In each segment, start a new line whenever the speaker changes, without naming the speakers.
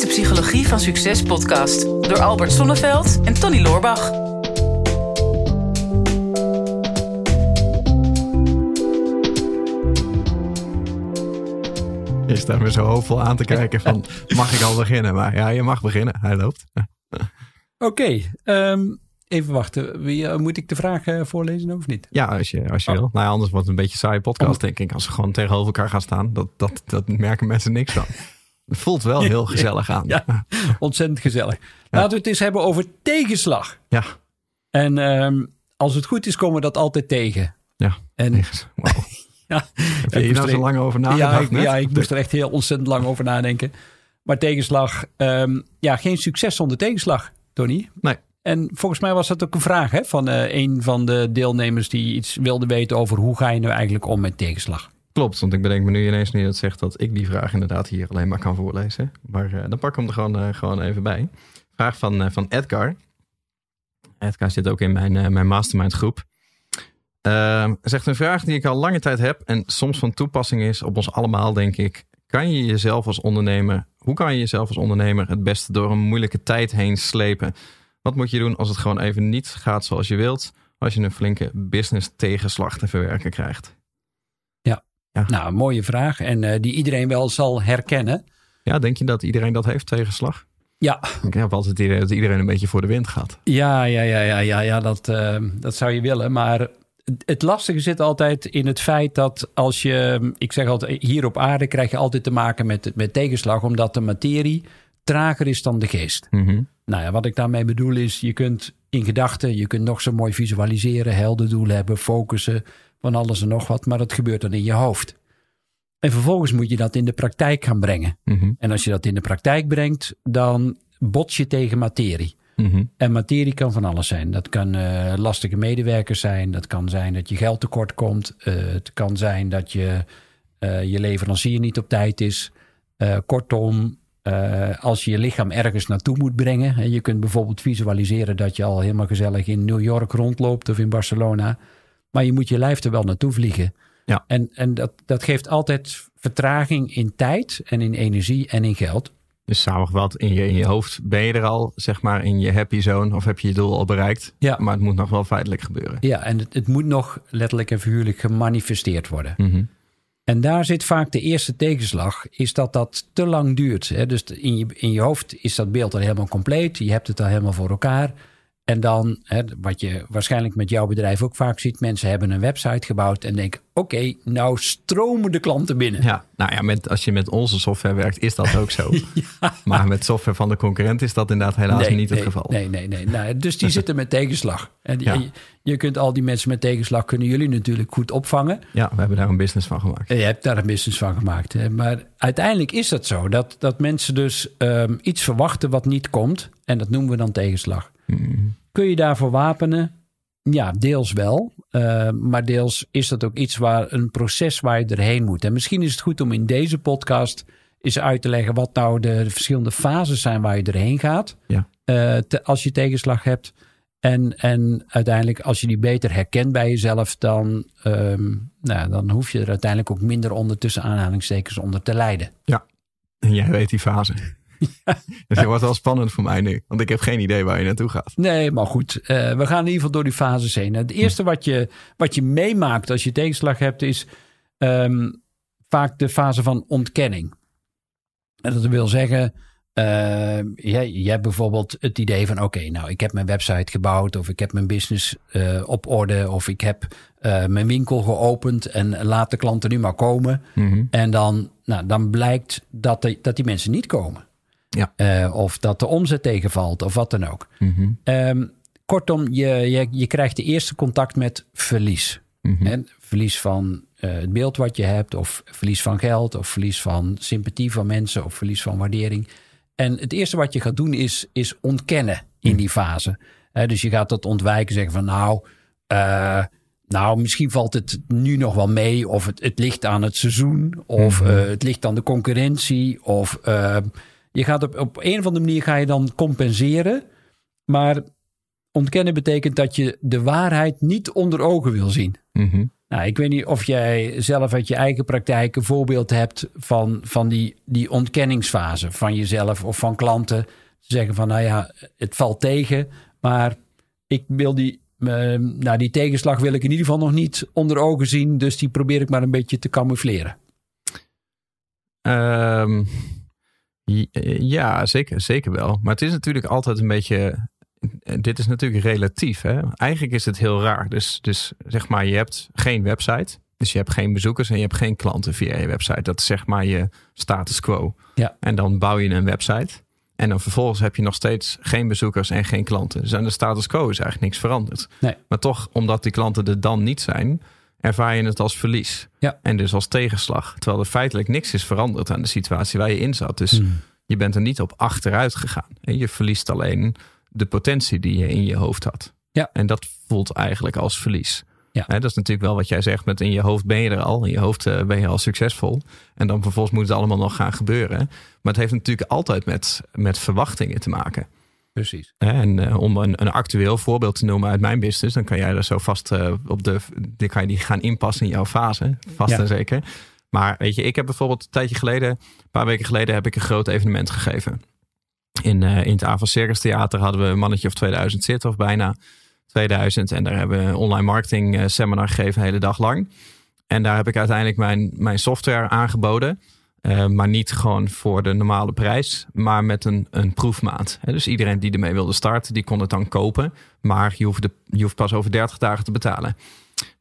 is de Psychologie van Succes podcast door Albert Sonneveld en Tony Loorbach.
Je staat me zo hoopvol aan te kijken van, mag ik al beginnen? Maar ja, je mag beginnen. Hij loopt.
Oké, ehm, even wachten. Wie, eh, moet ik de vraag eh, voorlezen of niet?
Ja, als je, als je
Oh.
wil. Nou ja, anders wordt het een beetje een saaie podcast,
Oh.
denk ik. Als we gewoon tegenover elkaar gaan staan, dat, dat, dat merken mensen niks van. Het voelt wel heel gezellig aan.
Ja. Ontzettend gezellig. Laten we het eens hebben over tegenslag.
Ja.
En ehm, als het goed is, komen we dat altijd tegen.
Ja.
En.
Wow.
ja,
Heb je hier nou zo lang over
ja,
nagedacht
ik,
net?
ja, ik moest er echt heel ontzettend lang over nadenken. Maar tegenslag, ehm, ja, geen succes zonder tegenslag, Tony.
Nee.
En volgens mij was dat ook een vraag hè, van eh, een van de deelnemers die iets wilde weten over hoe ga je nou eigenlijk om met tegenslag.
Klopt, want ik bedenk me nu ineens je dat zegt dat ik die vraag inderdaad hier alleen maar kan voorlezen. Maar eh, dan pak ik hem er gewoon, eh, gewoon even bij. Vraag van, eh, van Edgar. Edgar zit ook in mijn, mijn mastermind groep. Zegt een vraag die ik al lange tijd heb en soms van toepassing is op ons allemaal, denk ik. Kan je jezelf als ondernemer, hoe kan je jezelf als ondernemer het beste door een moeilijke tijd heen slepen? Wat moet je doen als het gewoon even niet gaat zoals je wilt, als je een flinke business tegenslag te verwerken krijgt?
Nou, een mooie vraag en eh, die iedereen wel zal herkennen.
Ja, denk je dat iedereen dat heeft, tegenslag?
Ja,
Ik heb altijd het idee dat iedereen een beetje voor de wind gaat.
Ja, ja, ja, ja, ja, ja dat, eh, dat zou je willen. Maar het- lastige zit altijd in het feit dat als je, ik zeg altijd, hier op aarde krijg je altijd te maken met, met tegenslag, omdat de materie trager is dan de geest.
Mhm.
Nou ja, wat ik daarmee bedoel is, je kunt in gedachten, je kunt nog zo mooi visualiseren, helder doelen hebben, focussen, van alles en nog wat, maar dat gebeurt dan in je hoofd. En vervolgens moet je dat in de praktijk gaan brengen.
Mhm.
En als je dat in de praktijk brengt, dan bots je tegen materie.
Mhm.
En materie kan van alles zijn. Dat kan eh, lastige medewerkers zijn. Dat kan zijn dat je geld tekort komt. Eh, het kan zijn dat je, eh, je leverancier niet op tijd is. Kortom, als je je lichaam ergens naartoe moet brengen. Hè, je kunt bijvoorbeeld visualiseren dat je al helemaal gezellig in New York rondloopt of in Barcelona. Maar je moet je lijf er wel naartoe vliegen.
Ja.
En, en dat, dat geeft altijd vertraging in tijd en in energie en in geld.
Dus samengevat, in je, in je hoofd ben je er al, zeg maar, in je happy zone of heb je je doel al bereikt.
Ja.
Maar het moet nog wel feitelijk gebeuren.
Ja, en het, het moet nog letterlijk en figuurlijk gemanifesteerd worden.
Mhm.
En daar zit vaak de eerste tegenslag, is dat dat te lang duurt. Hè? Dus in je, in je hoofd is dat beeld al helemaal compleet. Je hebt het al helemaal voor elkaar. En dan, hè, wat je waarschijnlijk met jouw bedrijf ook vaak ziet, mensen hebben een website gebouwd en denken: oké, nou stromen de klanten binnen.
Ja, nou ja, met, als je met onze software werkt, is dat ook zo. Maar met software van de concurrent is dat inderdaad helaas niet het geval.
Nee, nee, nee. Nou, dus die zitten met tegenslag. En
Ja.
je, je kunt al die mensen met tegenslag, kunnen jullie natuurlijk goed opvangen.
Ja, we hebben daar een business van gemaakt.
Je hebt daar een business van gemaakt. Hè? Maar uiteindelijk is dat zo. Dat, dat mensen dus ehm, iets verwachten wat niet komt. En dat noemen we dan tegenslag.
Mhm.
Kun je daarvoor wapenen? Ja, deels wel. Eh, maar deels is dat ook iets waar een proces waar je erheen moet. En misschien is het goed om in deze podcast eens uit te leggen wat nou de verschillende fases zijn waar je erheen gaat.
Ja.
eh, te- als je tegenslag hebt. En, en uiteindelijk, als je die beter herkent bij jezelf, dan, ehm, nou, dan hoef je er uiteindelijk ook minder onder tussen aanhalingstekens onder te lijden.
En jij weet die fase. Dus het wordt wel spannend voor mij nu. Want ik heb geen idee waar je naartoe gaat.
Nee, maar goed, eh, we gaan in ieder geval door die fases heen. Het eerste wat je, wat je meemaakt als je tegenslag hebt, is ehm, vaak de fase van ontkenning. En dat wil zeggen, ehm, jij, jij hebt bijvoorbeeld het idee van: oké, nou, ik heb mijn website gebouwd, of ik heb mijn business eh, op orde, of ik heb eh, mijn winkel geopend en laat de klanten nu maar komen.
Mhm.
En dan, nou, dan blijkt dat, de, dat die mensen niet komen.
Ja.
Eh, of dat de omzet tegenvalt, of wat dan ook.
Mhm.
Ehm, kortom, je, je, je krijgt de eerste contact met verlies.
Mhm.
Hè? Verlies van eh, het beeld wat je hebt, of verlies van geld, of verlies van sympathie van mensen, of verlies van waardering. En het eerste wat je gaat doen is, is ontkennen in die fase. Hè, dus je gaat dat ontwijken, zeggen van nou, eh, nou, misschien valt het nu nog wel mee, of het, het ligt aan het seizoen, of
Mhm.
het ligt aan de concurrentie, of je gaat op, op een of andere manier ga je dan compenseren. Maar ontkennen betekent dat je de waarheid niet onder ogen wil zien.
Mhm.
Nou, ik weet niet of jij zelf uit je eigen praktijk een voorbeeld hebt van, van die, die ontkenningsfase van jezelf of van klanten. Zeggen van, nou ja, het valt tegen, maar ik wil die, uh, nou, die tegenslag wil ik in ieder geval nog niet onder ogen zien. Dus die probeer ik maar een beetje te camoufleren.
Um, ja, zeker, zeker wel. Maar het is natuurlijk altijd een beetje. Dit is natuurlijk relatief. Hè? Eigenlijk is het heel raar. Dus, dus zeg maar, je hebt geen website. Dus je hebt geen bezoekers en je hebt geen klanten via je website. Dat is zeg maar je status quo.
Ja.
En dan bouw je een website. En dan vervolgens heb je nog steeds geen bezoekers en geen klanten. Dus aan de status quo is eigenlijk niks veranderd.
Nee.
Maar toch, omdat die klanten er dan niet zijn, ervaar je het als verlies.
Ja.
En dus als tegenslag. Terwijl er feitelijk niks is veranderd aan de situatie waar je in zat. Dus
Hmm.
je bent er niet op achteruit gegaan. En je verliest alleen de potentie die je in je hoofd had.
Ja.
En dat voelt eigenlijk als verlies.
Ja.
Dat is natuurlijk wel wat jij zegt. Met in je hoofd ben je er al. In je hoofd eh, ben je al succesvol. En dan vervolgens moet het allemaal nog gaan gebeuren. Maar het heeft natuurlijk altijd met, met verwachtingen te maken.
Precies.
En eh, om een, een actueel voorbeeld te noemen uit mijn business, dan kan jij er zo vast eh, op de. Die kan je die gaan inpassen in jouw fase. Vast
Ja.
en zeker. Maar weet je, ik heb bijvoorbeeld een tijdje geleden, een paar weken geleden, heb ik een groot evenement gegeven. In, eh, in het Ava Circus Theater hadden we een mannetje of 2000 zitten, of bijna 2000. En daar hebben we een online marketing seminar gegeven, de hele dag lang. En daar heb ik uiteindelijk mijn, mijn software aangeboden. Eh, maar niet gewoon voor de normale prijs, maar met een, een proefmaand. Hè, dus iedereen die ermee wilde starten, die kon het dan kopen. Maar je hoeft, de, je hoeft pas over 30 dagen te betalen.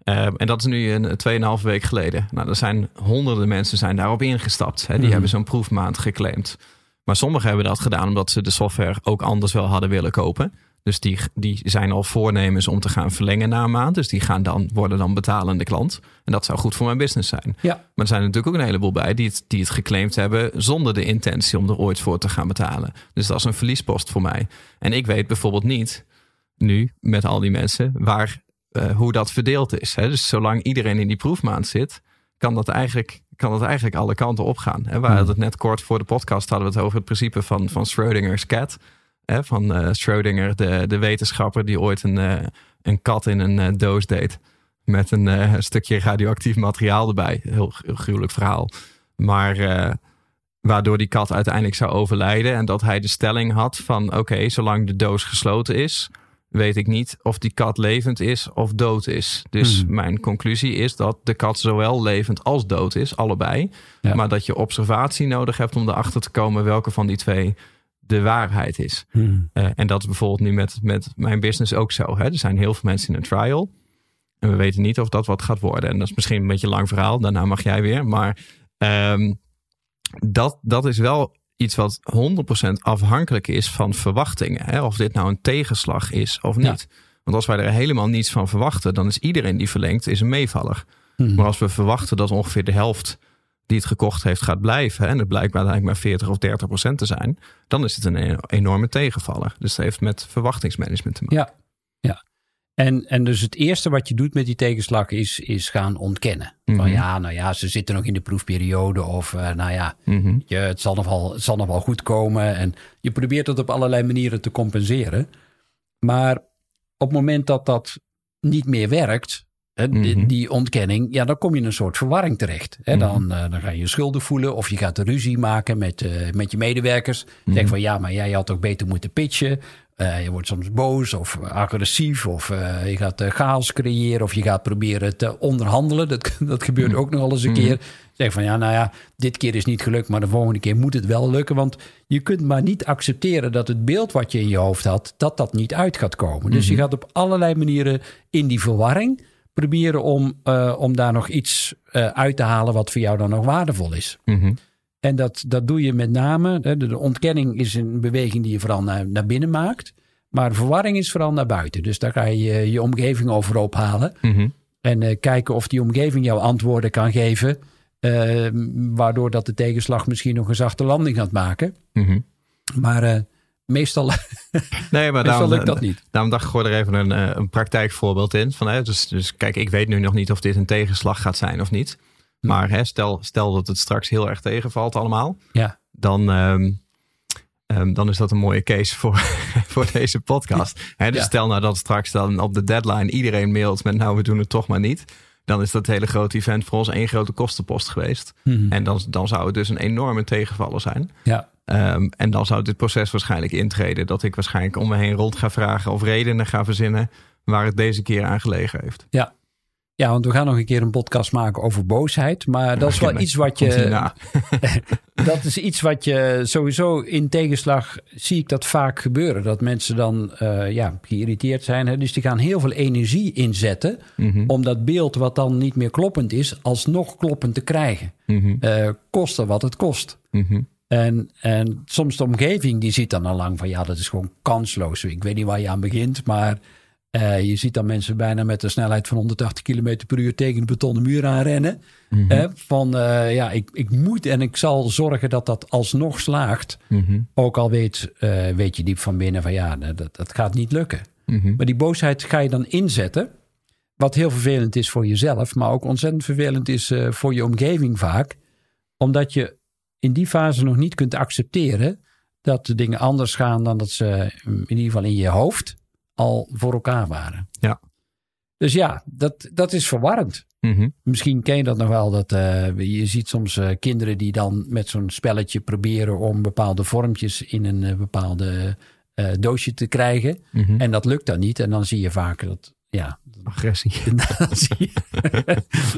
Eh, en dat is nu een 2,5 week geleden. Nou, er zijn honderden mensen zijn daarop ingestapt. Die
Mhm.
hebben zo'n proefmaand geclaimd. Maar sommigen hebben dat gedaan omdat ze de software ook anders wel hadden willen kopen. Dus die, die zijn al voornemens om te gaan verlengen na een maand. Dus die gaan dan, worden dan betalende klant. En dat zou goed voor mijn business zijn.
Ja.
Maar er zijn natuurlijk ook een heleboel bij die het, die het geclaimd hebben zonder de intentie om er ooit voor te gaan betalen. Dus dat is een verliespost voor mij. En ik weet bijvoorbeeld niet nu met al die mensen waar, eh, hoe dat verdeeld is. Hè? Dus zolang iedereen in die proefmaand zit, kan dat eigenlijk, kan dat eigenlijk alle kanten opgaan. Hè? We hadden het net kort voor de podcast hadden we het over het principe van, van Schrödinger's cat. Hè? Van eh Schrödinger, de, de wetenschapper die ooit een, eh, een kat in een eh, doos deed. Met een stukje radioactief materiaal erbij. Heel, heel gruwelijk verhaal. Maar waardoor die kat uiteindelijk zou overlijden. En dat hij de stelling had van oké, zolang de doos gesloten is, weet ik niet of die kat levend is of dood is. Dus
Hmm.
mijn conclusie is dat de kat zowel levend als dood is, allebei.
Ja.
Maar dat je observatie nodig hebt om erachter te komen welke van die twee de waarheid is.
Hmm.
Eh, en dat is bijvoorbeeld nu met, met mijn business ook zo. Hè? Er zijn heel veel mensen in een trial. En we weten niet of dat wat gaat worden. En dat is misschien een beetje een lang verhaal. Daarna mag jij weer. Maar ehm, dat, dat is wel iets wat 100% afhankelijk is van verwachtingen. Hè? Of dit nou een tegenslag is of
Ja.
niet. Want als wij er helemaal niets van verwachten, dan is iedereen die verlengt is een meevaller.
Hmm.
Maar als we verwachten dat ongeveer de helft die het gekocht heeft gaat blijven, en het blijkt uiteindelijk maar 40 of 30 procent te zijn, dan is het een e- enorme tegenvaller. Dus dat heeft met verwachtingsmanagement te maken.
Ja, ja. En, en dus het eerste wat je doet met die tegenslag is, is gaan ontkennen. Van
Mhm.
ja, nou ja, ze zitten nog in de proefperiode of eh, nou ja,
Mhm.
je, het, zal nog wel, het zal nog wel goed komen. En je probeert het op allerlei manieren te compenseren. Maar op het moment dat dat niet meer werkt,
Mhm.
die ontkenning, ja, dan kom je in een soort verwarring terecht. Hè,
Mhm.
dan, eh, dan ga je je schuldig voelen of je gaat een ruzie maken met, eh, met je medewerkers.
Mhm.
Zeg van ja, maar jij had ook beter moeten pitchen. Eh, je wordt soms boos of agressief of je gaat chaos creëren of je gaat proberen te onderhandelen. Dat, dat gebeurt ook nog eens een
Mhm.
keer. Zeg van ja, nou ja, dit keer is niet gelukt, maar de volgende keer moet het wel lukken. Want je kunt maar niet accepteren dat het beeld wat je in je hoofd had, dat dat niet uit gaat komen. Dus je gaat op allerlei manieren in die verwarring proberen om, eh, om daar nog iets eh, uit te halen wat voor jou dan nog waardevol is.
Mhm.
En dat, dat doe je met name. De, de ontkenning is een beweging die je vooral naar, naar binnen maakt. Maar verwarring is vooral naar buiten. Dus daar ga je je, omgeving over ophalen.
Mhm.
En eh, kijken of die omgeving jou antwoorden kan geven. waardoor dat de tegenslag misschien nog een zachte landing gaat maken.
Mhm.
Maar meestal,
Nee, maar daarom,
lukt dat niet.
daarom dacht ik gooi er even een, eh, een praktijkvoorbeeld in. Van, hè, dus, dus kijk, ik weet nu nog niet of dit een tegenslag gaat zijn of niet. Maar hè, stel, stel dat het straks heel erg tegenvalt allemaal.
Ja.
dan, ehm, ehm, dan is dat een mooie case voor, voor deze podcast. Hè, dus
Ja.
stel nou dat straks dan op de deadline iedereen mailt met nou we doen het toch maar niet. Dan is dat hele grote event voor ons één grote kostenpost geweest.
Mhm.
En dan, dan zou het dus een enorme tegenvaller zijn.
Ja,
Ehm, en dan zou dit proces waarschijnlijk intreden. Dat ik waarschijnlijk om me heen rond ga vragen of redenen ga verzinnen waar het deze keer aan gelegen heeft.
ja. Ja, want we gaan nog een keer een podcast maken over boosheid. Maar dat is wel iets wat je. dat is iets wat je sowieso in tegenslag zie ik dat vaak gebeuren. Dat mensen dan eh, ja, geïrriteerd zijn. Hè? Dus die gaan heel veel energie inzetten
Mhm,
om dat beeld wat dan niet meer kloppend is, alsnog kloppend te krijgen.
mhm,
Eh koste wat het kost.
mhm.
En, en soms de omgeving die ziet dan al lang van ja, dat is gewoon kansloos. Ik weet niet waar je aan begint, maar eh, je ziet dan mensen bijna met een snelheid van 180 km per uur tegen een betonnen muur aanrennen.
Mhm.
Hè, van eh, ja, ik, ik moet en ik zal zorgen dat dat alsnog slaagt.
Mhm,
Ook al weet, eh, weet je diep van binnen van ja, dat, dat gaat niet lukken.
mhm.
Maar die boosheid ga je dan inzetten. Wat heel vervelend is voor jezelf, maar ook ontzettend vervelend is voor je omgeving vaak. Omdat je in die fase nog niet kunt accepteren dat de dingen anders gaan dan dat ze in ieder geval in je hoofd al voor elkaar waren.
Ja.
Dus ja, dat, dat is verwarrend.
Mhm.
Misschien ken je dat nog wel. Dat, eh, je ziet soms eh, kinderen die dan met zo'n spelletje proberen om bepaalde vormpjes in een eh, bepaalde doosje te krijgen.
Mhm.
En dat lukt dan niet. En dan zie je vaak dat, ja,
Agressie.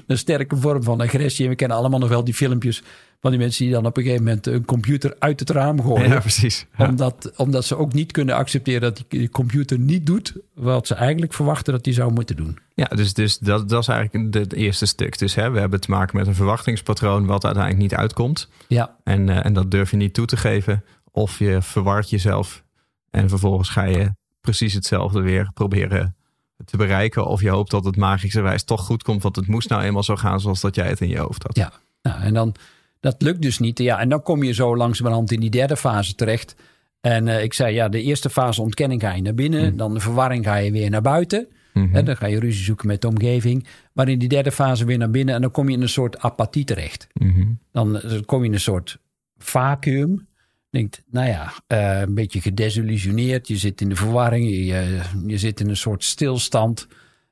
een sterke vorm van agressie. En we kennen allemaal nog wel die filmpjes van die mensen die dan op een gegeven moment een computer uit het raam gooien.
Ja, precies. Ja.
Omdat, omdat ze ook niet kunnen accepteren dat die computer niet doet wat ze eigenlijk verwachten dat hij zou moeten doen.
Ja, dus, dus dat, dat is eigenlijk het eerste stuk. Dus hè, we hebben te maken met een verwachtingspatroon wat uiteindelijk niet uitkomt.
Ja,
En, eh, en dat durf je niet toe te geven. Of je verwart jezelf en vervolgens ga je precies hetzelfde weer proberen te bereiken. Of je hoopt dat het magischerwijs toch goed komt. Want het moest nou eenmaal zo gaan zoals dat jij het in je hoofd had.
Ja. Nou, en dan, dat lukt dus niet. Ja, en dan kom je zo langzamerhand in die derde fase terecht. En eh, ik zei, ja, de eerste fase ontkenning ga je naar binnen. Dan de verwarring ga je weer naar buiten.
Mhm.
Hè, dan ga je ruzie zoeken met de omgeving. Maar in die derde fase weer naar binnen. En dan kom je in een soort apathie terecht.
Mhm.
Dan eh, kom je in een soort vacuüm. Denkt, nou ja, eh, een beetje gedesillusioneerd. Je zit in de verwarring. Je, je zit in een soort stilstand.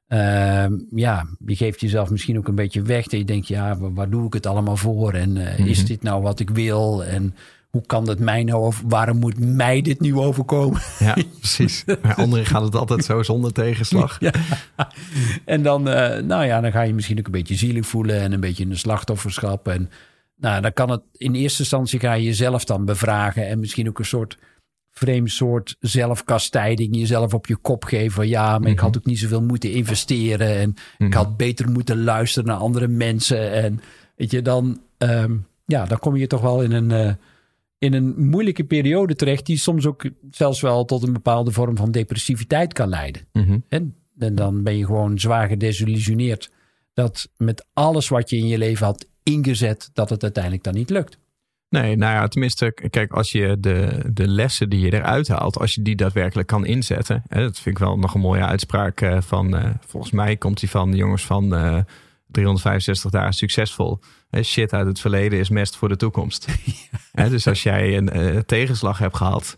Ehm, ja, je geeft jezelf misschien ook een beetje weg. Dat je denkt, ja, waar, doe ik het allemaal voor? En eh, is dit nou wat ik wil? En hoe kan het mij nou over? Waarom moet mij dit nu overkomen?
Ja, precies. Bij anderen gaat het altijd zo zonder tegenslag.
Ja. En dan, eh, nou ja, dan ga je misschien ook een beetje zielig voelen en een beetje in een slachtofferschap. En nou, dan kan het in eerste instantie ga je jezelf dan bevragen en misschien ook een soort vreemd soort zelfkastijding, jezelf op je kop geven. van, Ja, maar ik had ook niet zoveel moeten investeren en ik had beter moeten luisteren naar andere mensen. En weet je, dan, ehm, ja, dan kom je toch wel in een, eh, in een moeilijke periode terecht, die soms ook zelfs wel tot een bepaalde vorm van depressiviteit kan leiden.
Mhm.
En, en dan ben je gewoon zwaar gedesillusioneerd dat met alles wat je in je leven had ingezet, dat het uiteindelijk dan niet lukt.
Nee, nou ja, tenminste, kijk, als je de, de lessen die je eruit haalt, als je die daadwerkelijk kan inzetten. Hè, dat vind ik wel nog een mooie uitspraak eh, van, eh, volgens mij komt die van de jongens van eh 365 dagen succesvol. Hè, shit uit het verleden is mest voor de toekomst. Hè, dus als jij een eh, tegenslag hebt gehad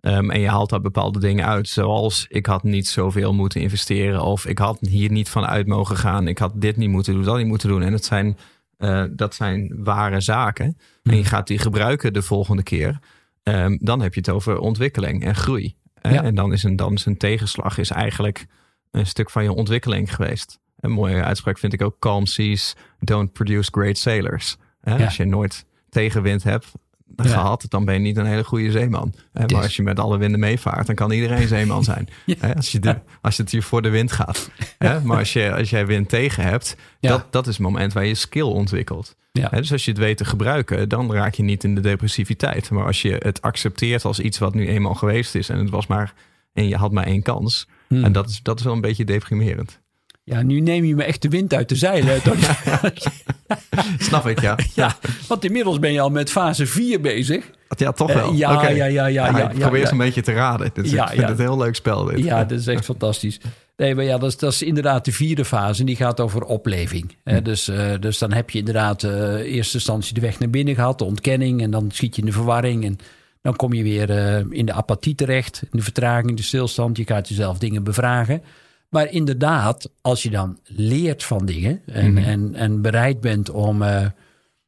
ehm, en je haalt daar bepaalde dingen uit, zoals ik had niet zoveel moeten investeren of ik had hier niet van uit mogen gaan, ik had dit niet moeten doen, dat niet moeten doen. En het zijn, eh, dat zijn ware zaken. En je gaat die gebruiken de volgende keer. Ehm, dan heb je het over ontwikkeling en groei.
Ja.
En dan is, een, dan is een tegenslag is eigenlijk een stuk van je ontwikkeling geweest. Een mooie uitspraak vind ik ook: calm seas don't produce great sailors.
Ja.
Als je nooit tegenwind hebt
Ja.
gehad, dan ben je niet een hele goede zeeman. Hè,
Yes.
Maar als je met alle winden meevaart, dan kan iedereen zeeman zijn.
Ja.
Als, je de, als het je voor de wind gaat. Hè, maar als, je, als jij wind tegen hebt,
Ja.
dat, dat is het moment waar je skill ontwikkelt. Dus als je het weet te gebruiken, dan raak je niet in de depressiviteit. Maar als je het accepteert als iets wat nu eenmaal geweest is en het was maar en je had maar één kans.
Hmm.
En dat is, dat is wel een beetje deprimerend.
Ja, nu neem je me echt de wind uit de zeilen.
Snap ik, ja.
ja, want inmiddels ben je al met fase 4 bezig.
Ja, toch
Eh,
wel.
ja, ja, ja, ja, ja,
ik probeer
ja.
een beetje te raden. Dus
Ja,
ik vind het een heel leuk spel dit.
Ja, dat is echt fantastisch. Nee, maar ja, dat is, dat is inderdaad de vierde fase. En die gaat over opleving. Dus, eh, dus dan heb je inderdaad eh eerste instantie de weg naar binnen gehad, de ontkenning. En dan schiet je in de verwarring. En dan kom je weer eh, in de apathie terecht, in de vertraging, de stilstand. Je gaat jezelf dingen bevragen. Maar inderdaad, als je dan leert van dingen en,
Mhm.
en, en bereid bent om, eh,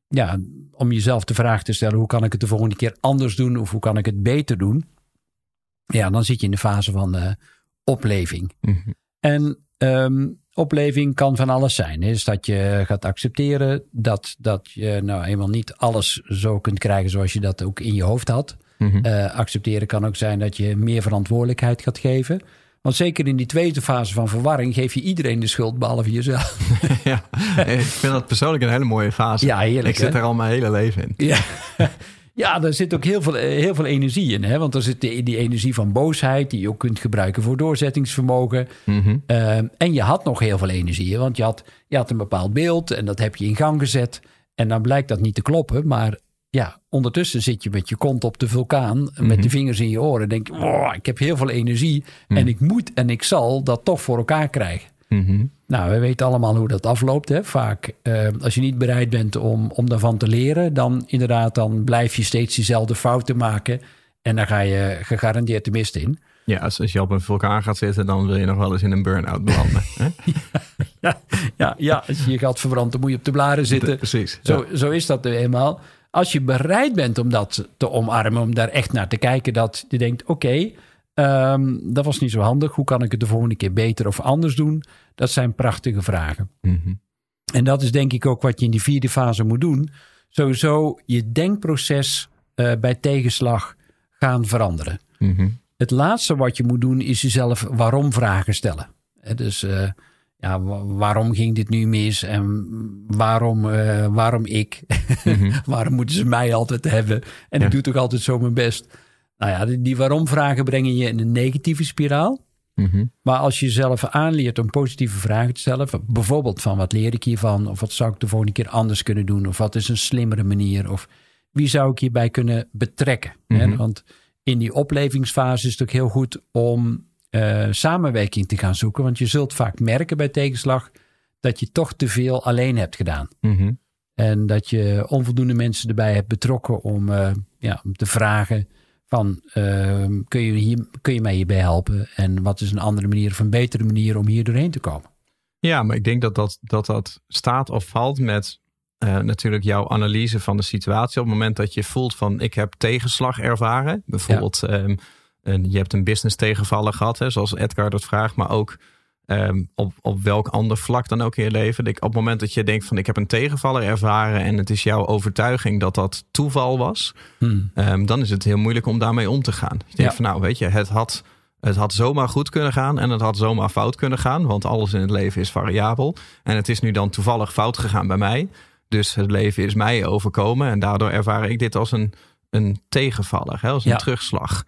ja, om jezelf de vraag te stellen: hoe kan ik het de volgende keer anders doen of hoe kan ik het beter doen? Ja, dan zit je in de fase van eh, opleving.
Mhm.
En ehm, opleving kan van alles zijn. Hè? Dus dat je gaat accepteren dat, dat je nou eenmaal niet alles zo kunt krijgen zoals je dat ook in je hoofd had.
Mhm.
Eh, accepteren kan ook zijn dat je meer verantwoordelijkheid gaat geven. Want zeker in die tweede fase van verwarring geef je iedereen de schuld, behalve jezelf.
ja, ik vind dat persoonlijk een hele mooie fase.
Ja, heerlijk,
Ik zit
hè?
er al mijn hele leven in.
Ja. Ja, daar zit ook heel veel, eh, heel veel energie in. Hè? Want er zit die, die energie van boosheid, die je ook kunt gebruiken voor doorzettingsvermogen.
Mhm.
Eh, en je had nog heel veel energie. hè? Want je had, je had een bepaald beeld en dat heb je in gang gezet. En dan blijkt dat niet te kloppen. Maar ja, ondertussen zit je met je kont op de vulkaan, met de vingers in je oren. Denk je, oh, ik heb heel veel energie en ik moet en ik zal dat toch voor elkaar krijgen.
Mhm.
Nou, we weten allemaal hoe dat afloopt. Hè? Vaak, eh, als je niet bereid bent om, om daarvan te leren, dan inderdaad, dan blijf je steeds diezelfde fouten maken. En dan ga je gegarandeerd de mist in.
Ja, als, als je op een vulkaan gaat zitten, dan wil je nog wel eens in een burn-out belanden. hè?
Ja, ja, ja, als je je gat verbrandt, dan moet je op de blaren zitten.
Precies.
Zo, zo is dat nu eenmaal. Als je bereid bent om dat te omarmen, om daar echt naar te kijken, dat je denkt: oké, ehm, dat was niet zo handig. Hoe kan ik het de volgende keer beter of anders doen? Dat zijn prachtige vragen.
Mhm.
En dat is denk ik ook wat je in die vierde fase moet doen. Sowieso je denkproces eh, bij tegenslag gaan veranderen.
Mhm.
Het laatste wat je moet doen is jezelf waarom vragen stellen. Dus eh, ja, wa- waarom ging dit nu mis en waarom, eh, waarom ik? waarom moeten ze mij altijd hebben? En
Ja.
ik doe toch altijd zo mijn best. Nou ja, die, die waarom vragen brengen je in een negatieve spiraal.
Mhm.
Maar als je jezelf aanleert om positieve vragen te stellen, bijvoorbeeld van wat leer ik hiervan, of wat zou ik de volgende keer anders kunnen doen, of wat is een slimmere manier, of wie zou ik hierbij kunnen betrekken? hè?
Mhm.
Want in die oplevingsfase is het ook heel goed om eh, samenwerking te gaan zoeken, want je zult vaak merken bij tegenslag dat je toch te veel alleen hebt gedaan.
Mhm.
En dat je onvoldoende mensen erbij hebt betrokken om, eh, ja, om te vragen van ehm, kun, je hier, kun je mij hierbij helpen? En wat is een andere manier of een betere manier om hier doorheen te komen?
Ja, maar ik denk dat dat, dat, dat staat of valt met eh, natuurlijk jouw analyse van de situatie. Op het moment dat je voelt van ik heb tegenslag ervaren. Bijvoorbeeld ehm, je hebt een business tegenvallen gehad, hè, zoals Edgar dat vraagt. Maar ook ehm, op, op welk ander vlak dan ook in je leven. Ik, op het moment dat je denkt van ik heb een tegenvaller ervaren. En het is jouw overtuiging dat dat toeval was.
Hmm.
Ehm, dan is het heel moeilijk om daarmee om te gaan. Je denkt
Ja.
van nou weet je, het had, het had zomaar goed kunnen gaan en het had zomaar fout kunnen gaan. Want alles in het leven is variabel. En het is nu dan toevallig fout gegaan bij mij. Dus het leven is mij overkomen en daardoor ervaar ik dit als een, een tegenvaller, hè, als een
Ja.
terugslag.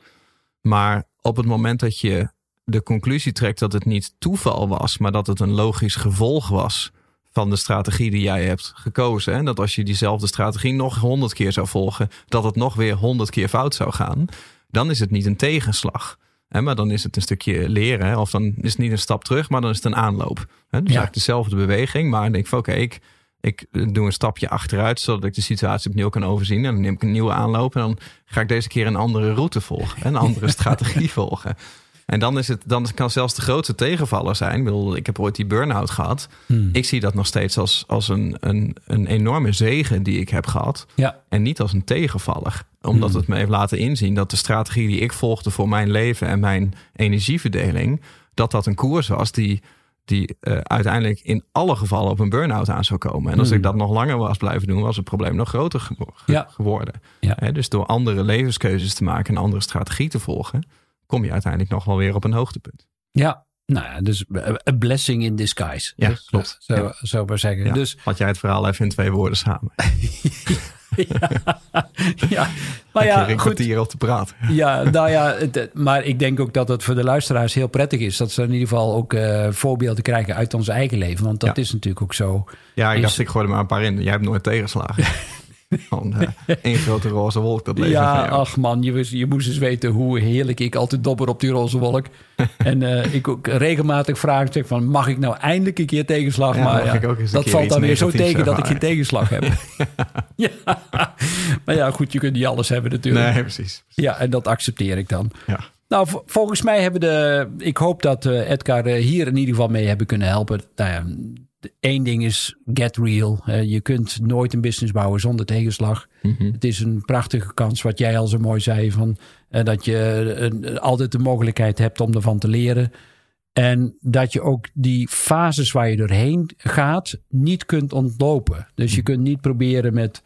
Maar op het moment dat je de conclusie trekt dat het niet toeval was, maar dat het een logisch gevolg was van de strategie die jij hebt gekozen. En dat als je diezelfde strategie nog honderd keer zou volgen, dat het nog weer honderd keer fout zou gaan. Dan is het niet een tegenslag. Hè, maar dan is het een stukje leren. Of dan is het niet een stap terug, maar dan is het een aanloop. Hè, dus eigenlijk dezelfde beweging. Maar dan denk ik van oké, ik, ik doe een stapje achteruit, zodat ik de situatie opnieuw kan overzien. En dan neem ik een nieuwe aanloop. En dan ga ik deze keer een andere route volgen. Een andere strategie volgen. En dan, is het, dan kan zelfs de grootste tegenvaller zijn. Ik bedoel, ik heb ooit die burn-out gehad.
Hmm.
Ik zie dat nog steeds als, als een, een, een enorme zegen die ik heb gehad.
Ja,
En niet als een tegenvaller. Omdat
Hmm.
het me heeft laten inzien dat de strategie die ik volgde voor mijn leven en mijn energieverdeling, dat dat een koers was die, die eh, uiteindelijk in alle gevallen op een burn-out aan zou komen. En als
Hmm.
ik dat nog langer was blijven doen, was het probleem nog groter ge- ge-
Ja.
geworden.
Ja.
Dus door andere levenskeuzes te maken en andere strategie te volgen, kom je uiteindelijk nog wel weer op een hoogtepunt.
ja. Nou ja, dus a blessing in disguise.
Ja,
Dus,
klopt.
Zo,
Ja.
zo maar zeggen.
Ja.
Dus
Had jij het verhaal even in twee woorden samen.
ja, maar
je er
ja,
een
goed.
kwartier op te praten.
Ja, nou ja, het- maar ik denk ook dat het voor de luisteraars heel prettig is. Dat ze in ieder geval ook eh, voorbeelden krijgen uit ons eigen leven. Want dat
Ja.
is natuurlijk ook zo.
Ja, ik
Is-
dacht, ik gooi er maar een paar in. Jij hebt nooit tegenslagen. Gewoon eh, één grote roze wolk, dat leven
Ja,
van
ach man, je, wist- je moest eens weten hoe heerlijk ik altijd dobber op die roze wolk. en eh, ik ook regelmatig vraag zeg van, mag ik nou eindelijk een keer tegenslag?
Ja,
maar ja, dat valt dan weer zo tegen dat ik geen tegenslag heb. ja. Maar ja, goed, je kunt niet alles hebben natuurlijk.
Nee, precies.
Ja, en dat accepteer ik dan.
Ja.
Nou, volgens mij hebben de. Ik hoop dat uh, Edgar hier in ieder geval mee hebben kunnen helpen. Nou ja, Eén ding is get real. je kunt nooit een business bouwen zonder tegenslag. Mhm. Het is een prachtige kans, wat jij al zo mooi zei, van, dat je altijd de mogelijkheid hebt om ervan te leren. En dat je ook die fases waar je doorheen gaat niet kunt ontlopen. Dus je mhm. kunt niet proberen met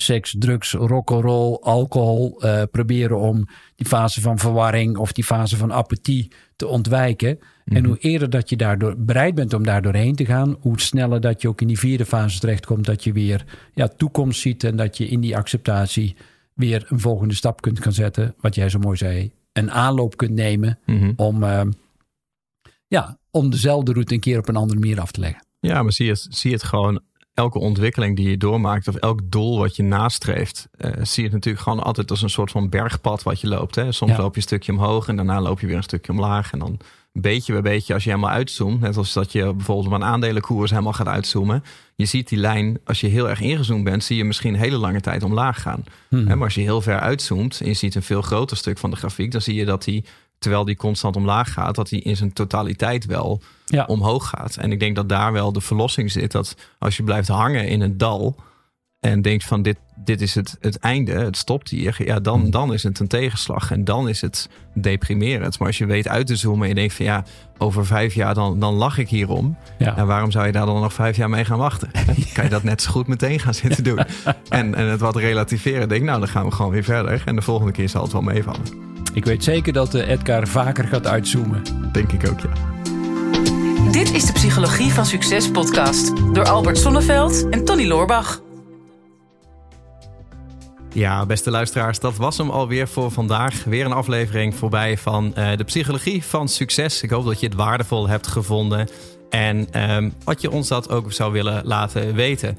seks, drugs, rock'n'roll, alcohol uh, proberen om die fase van verwarring of die fase van apathie te ontwijken. En mhm. hoe eerder dat je daardoor bereid bent om daar doorheen te gaan, hoe sneller dat je ook in die vierde fase terechtkomt, dat je weer ja, toekomst ziet en dat je in die acceptatie weer een volgende stap kunt gaan zetten. Wat jij zo mooi zei, een aanloop kunt nemen mhm. om, uh, ja, om dezelfde route een keer op een andere manier af te leggen.
Ja, maar zie het, zie het gewoon elke ontwikkeling die je doormaakt of elk doel wat je nastreeft, uh, zie je het natuurlijk gewoon altijd als een soort van bergpad wat je loopt. Hè? Soms loop je een stukje omhoog en daarna loop je weer een stukje omlaag. En dan beetje bij beetje, als je helemaal uitzoomt, net als dat je bijvoorbeeld op een aandelenkoers helemaal gaat uitzoomen, je ziet die lijn, als je heel erg ingezoomd bent, zie je misschien een hele lange tijd omlaag gaan. Hmm. Maar als je heel ver uitzoomt en je ziet een veel groter stuk van de grafiek, dan zie je dat die, terwijl die constant omlaag gaat, dat die in zijn totaliteit wel omhoog gaat. En ik denk dat daar wel de verlossing zit, dat als je blijft hangen in een dal, en denkt van dit, dit is het, het einde, het stopt hier, ja, dan, hmm. dan is het een tegenslag en dan is het deprimerend. Maar als je weet uit te zoomen en je denkt van ja, over vijf jaar dan, dan lach ik hierom. Ja. En waarom zou je daar dan nog vijf jaar mee gaan wachten? Kan je dat net zo goed meteen gaan zitten doen. en, en het wat relativeren, denk nou dan gaan we gewoon weer verder en de volgende keer zal het wel meevallen.
Ik weet zeker dat uh, Edgar vaker gaat uitzoomen.
Denk ik ook, ja.
Dit is de Psychologie van Succes podcast door Albert Sonneveld en Tony Loorbach.
Ja, beste luisteraars, dat was hem alweer voor vandaag. Weer een aflevering voorbij van uh, de psychologie van succes. Ik hoop dat je het waardevol hebt gevonden en um, wat je ons dat ook zou willen laten weten.